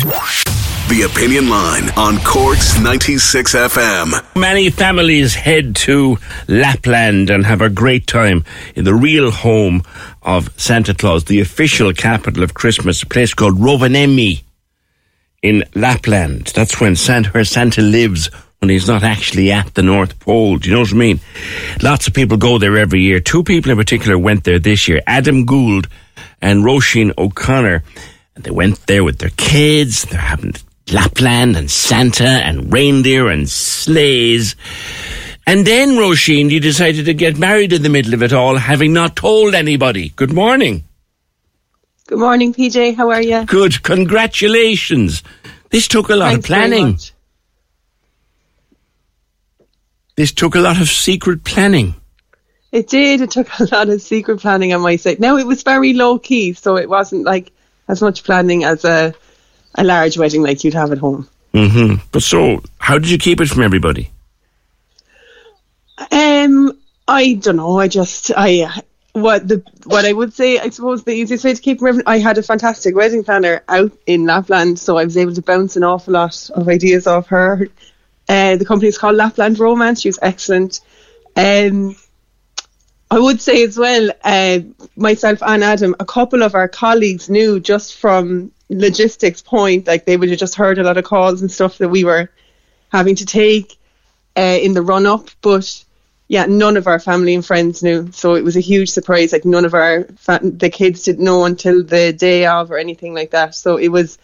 The Opinion Line on Cork's 96 FM. Many families head to Lapland and have a great time in the real home of Santa Claus, the official capital of Christmas, a place called Rovaniemi in Lapland. That's when Santa, where Santa lives when he's not actually at the North Pole. Do you know what I mean? Lots of people go there every year. Two people in particular went there this year Adam Gould and Roisin O'Connor. And they went there with their kids. They're having Lapland and Santa and reindeer and sleighs. And then, Roisin, you decided to get married in the middle of it all, having not told anybody. Good morning. Good morning, PJ. How are you? Good. Congratulations. This took a lot Thanks of planning. This took a lot of secret planning. It did. It took a lot of secret planning on my side. Now it was very low key, so it wasn't like as much planning as a a large wedding like you'd have at home. hmm But so, how did you keep it from everybody? Um, I don't know. I just I what the what I would say. I suppose the easiest way to keep them. I had a fantastic wedding planner out in Lapland, so I was able to bounce an awful lot of ideas off her. Uh, the company is called Lapland Romance. She was excellent. Um, I would say as well, uh, myself and Adam, a couple of our colleagues knew just from logistics point, like they would have just heard a lot of calls and stuff that we were having to take uh, in the run up, but yeah, none of our family and friends knew. So it was a huge surprise. Like none of our fa- the kids didn't know until the day of or anything like that. So it was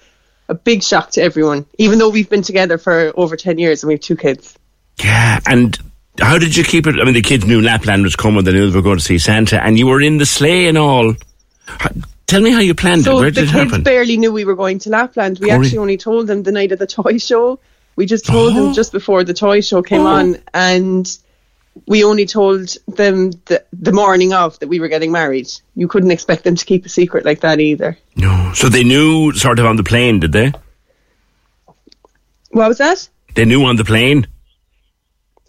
a big shock to everyone, even though we've been together for over ten years and we have two kids. Yeah, and how did you keep it? I mean, the kids knew Lapland was coming; they knew they were going to see Santa, and you were in the sleigh and all. How- Tell me how you planned it. So Where the did it kids barely knew we were going to Lapland. We Oh, really? actually only told them the night of the toy show. We just told Oh. them just before the toy show came Oh. on, and we only told them the, the morning of that we were getting married. You couldn't expect them to keep a secret like that either. no, so they knew sort of on the plane, did they? What was that? They knew on the plane.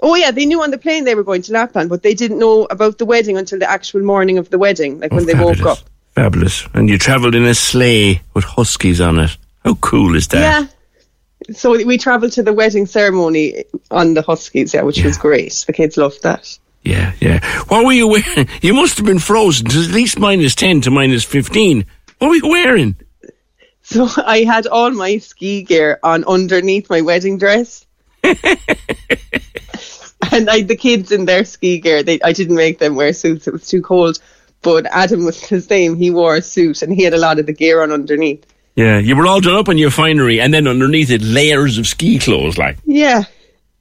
Oh yeah, they knew on the plane they were going to Lapland, but they didn't know about the wedding until the actual morning of the wedding, like when oh, they woke up. Fabulous. And you travelled in a sleigh with huskies on it. How cool is that? Yeah. So we travelled to the wedding ceremony on the Huskies, yeah, which was great. The kids loved that. Yeah, yeah. What were you wearing? You must have been frozen to at least minus 10 to minus 15. What were you wearing? So I had all my ski gear on underneath my wedding dress. and I, the kids in their ski gear, they, I didn't make them wear suits. It was too cold. But Adam was the same. He wore a suit and he had a lot of the gear on underneath. Yeah, you were all done up in your finery and then underneath it, layers of ski clothes, like Yeah.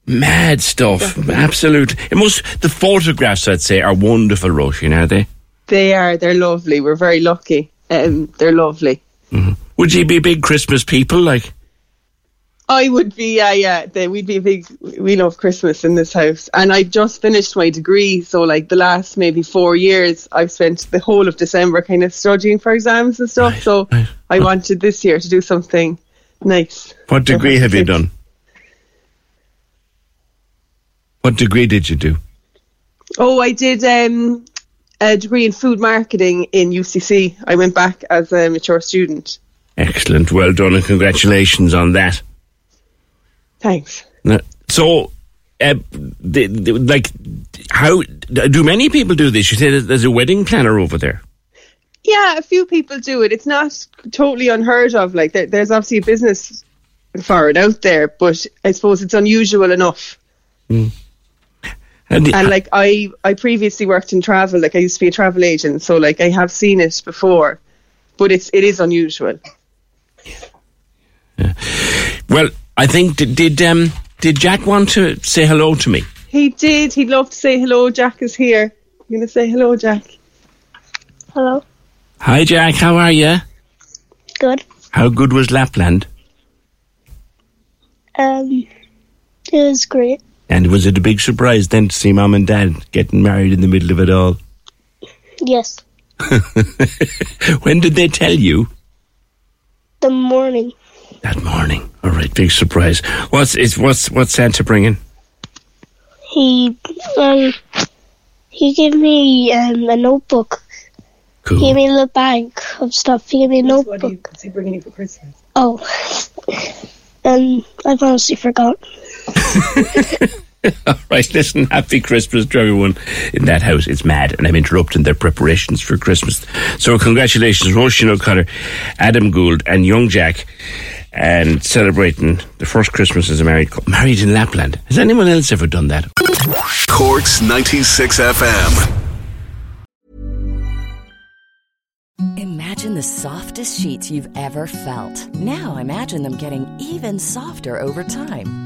mad stuff. Absolute. It must, the photographs, I'd say, are wonderful, Roisin, are they? They are. They're lovely. We're very lucky. Um, they're lovely. Would you be big Christmas people? Like, I would be, yeah, yeah. They, we'd be a big. We love Christmas in this house, and I just finished my degree. So, like the last maybe four years, I've spent the whole of December kind of studying for exams and stuff. Right, so, right. I wanted this year to do something nice. what degree have you done? What degree did you do? Oh, I did um, a degree in food marketing in UCC. I went back as a mature student. Excellent. Well done and congratulations on that. Thanks. So, uh, the, the, like, how do many people do this? You say that there's a wedding planner over there. Yeah, a few people do it. It's not totally unheard of. Like there, there's obviously a business for it out there, but I suppose it's unusual enough. And, And like I, I previously worked in travel. Like I used to be a travel agent, so like I have seen it before, but it's it is unusual. Well, I think did did, um, did Jack want to say hello to me? He did. He'd love to say hello. Jack is here. I'm gonna say hello, Jack? Hello. Hi, Jack. How are you? Good. How good was Lapland? Um, it was great. And was it a big surprise then to see Mum and Dad getting married in the middle of it all? Yes. when did they tell you? The morning. That morning. All right, big surprise. What's is what's what's Santa bringing? He um he gave me um a notebook. He gave me a little bag of stuff. He gave me a notebook. What's he bringing you for Christmas? Oh. And I've honestly forgot. All right, listen. Happy Christmas to everyone in that house. It's mad, and I'm interrupting their preparations for Christmas. So, congratulations, Roisin O'Connor, Adam Gould, and young Jack, and celebrating the first Christmas as a married couple. Married in Lapland. Has anyone else ever done that? Cork's 96 FM. Imagine the softest sheets you've ever felt. Now imagine them getting even softer over time.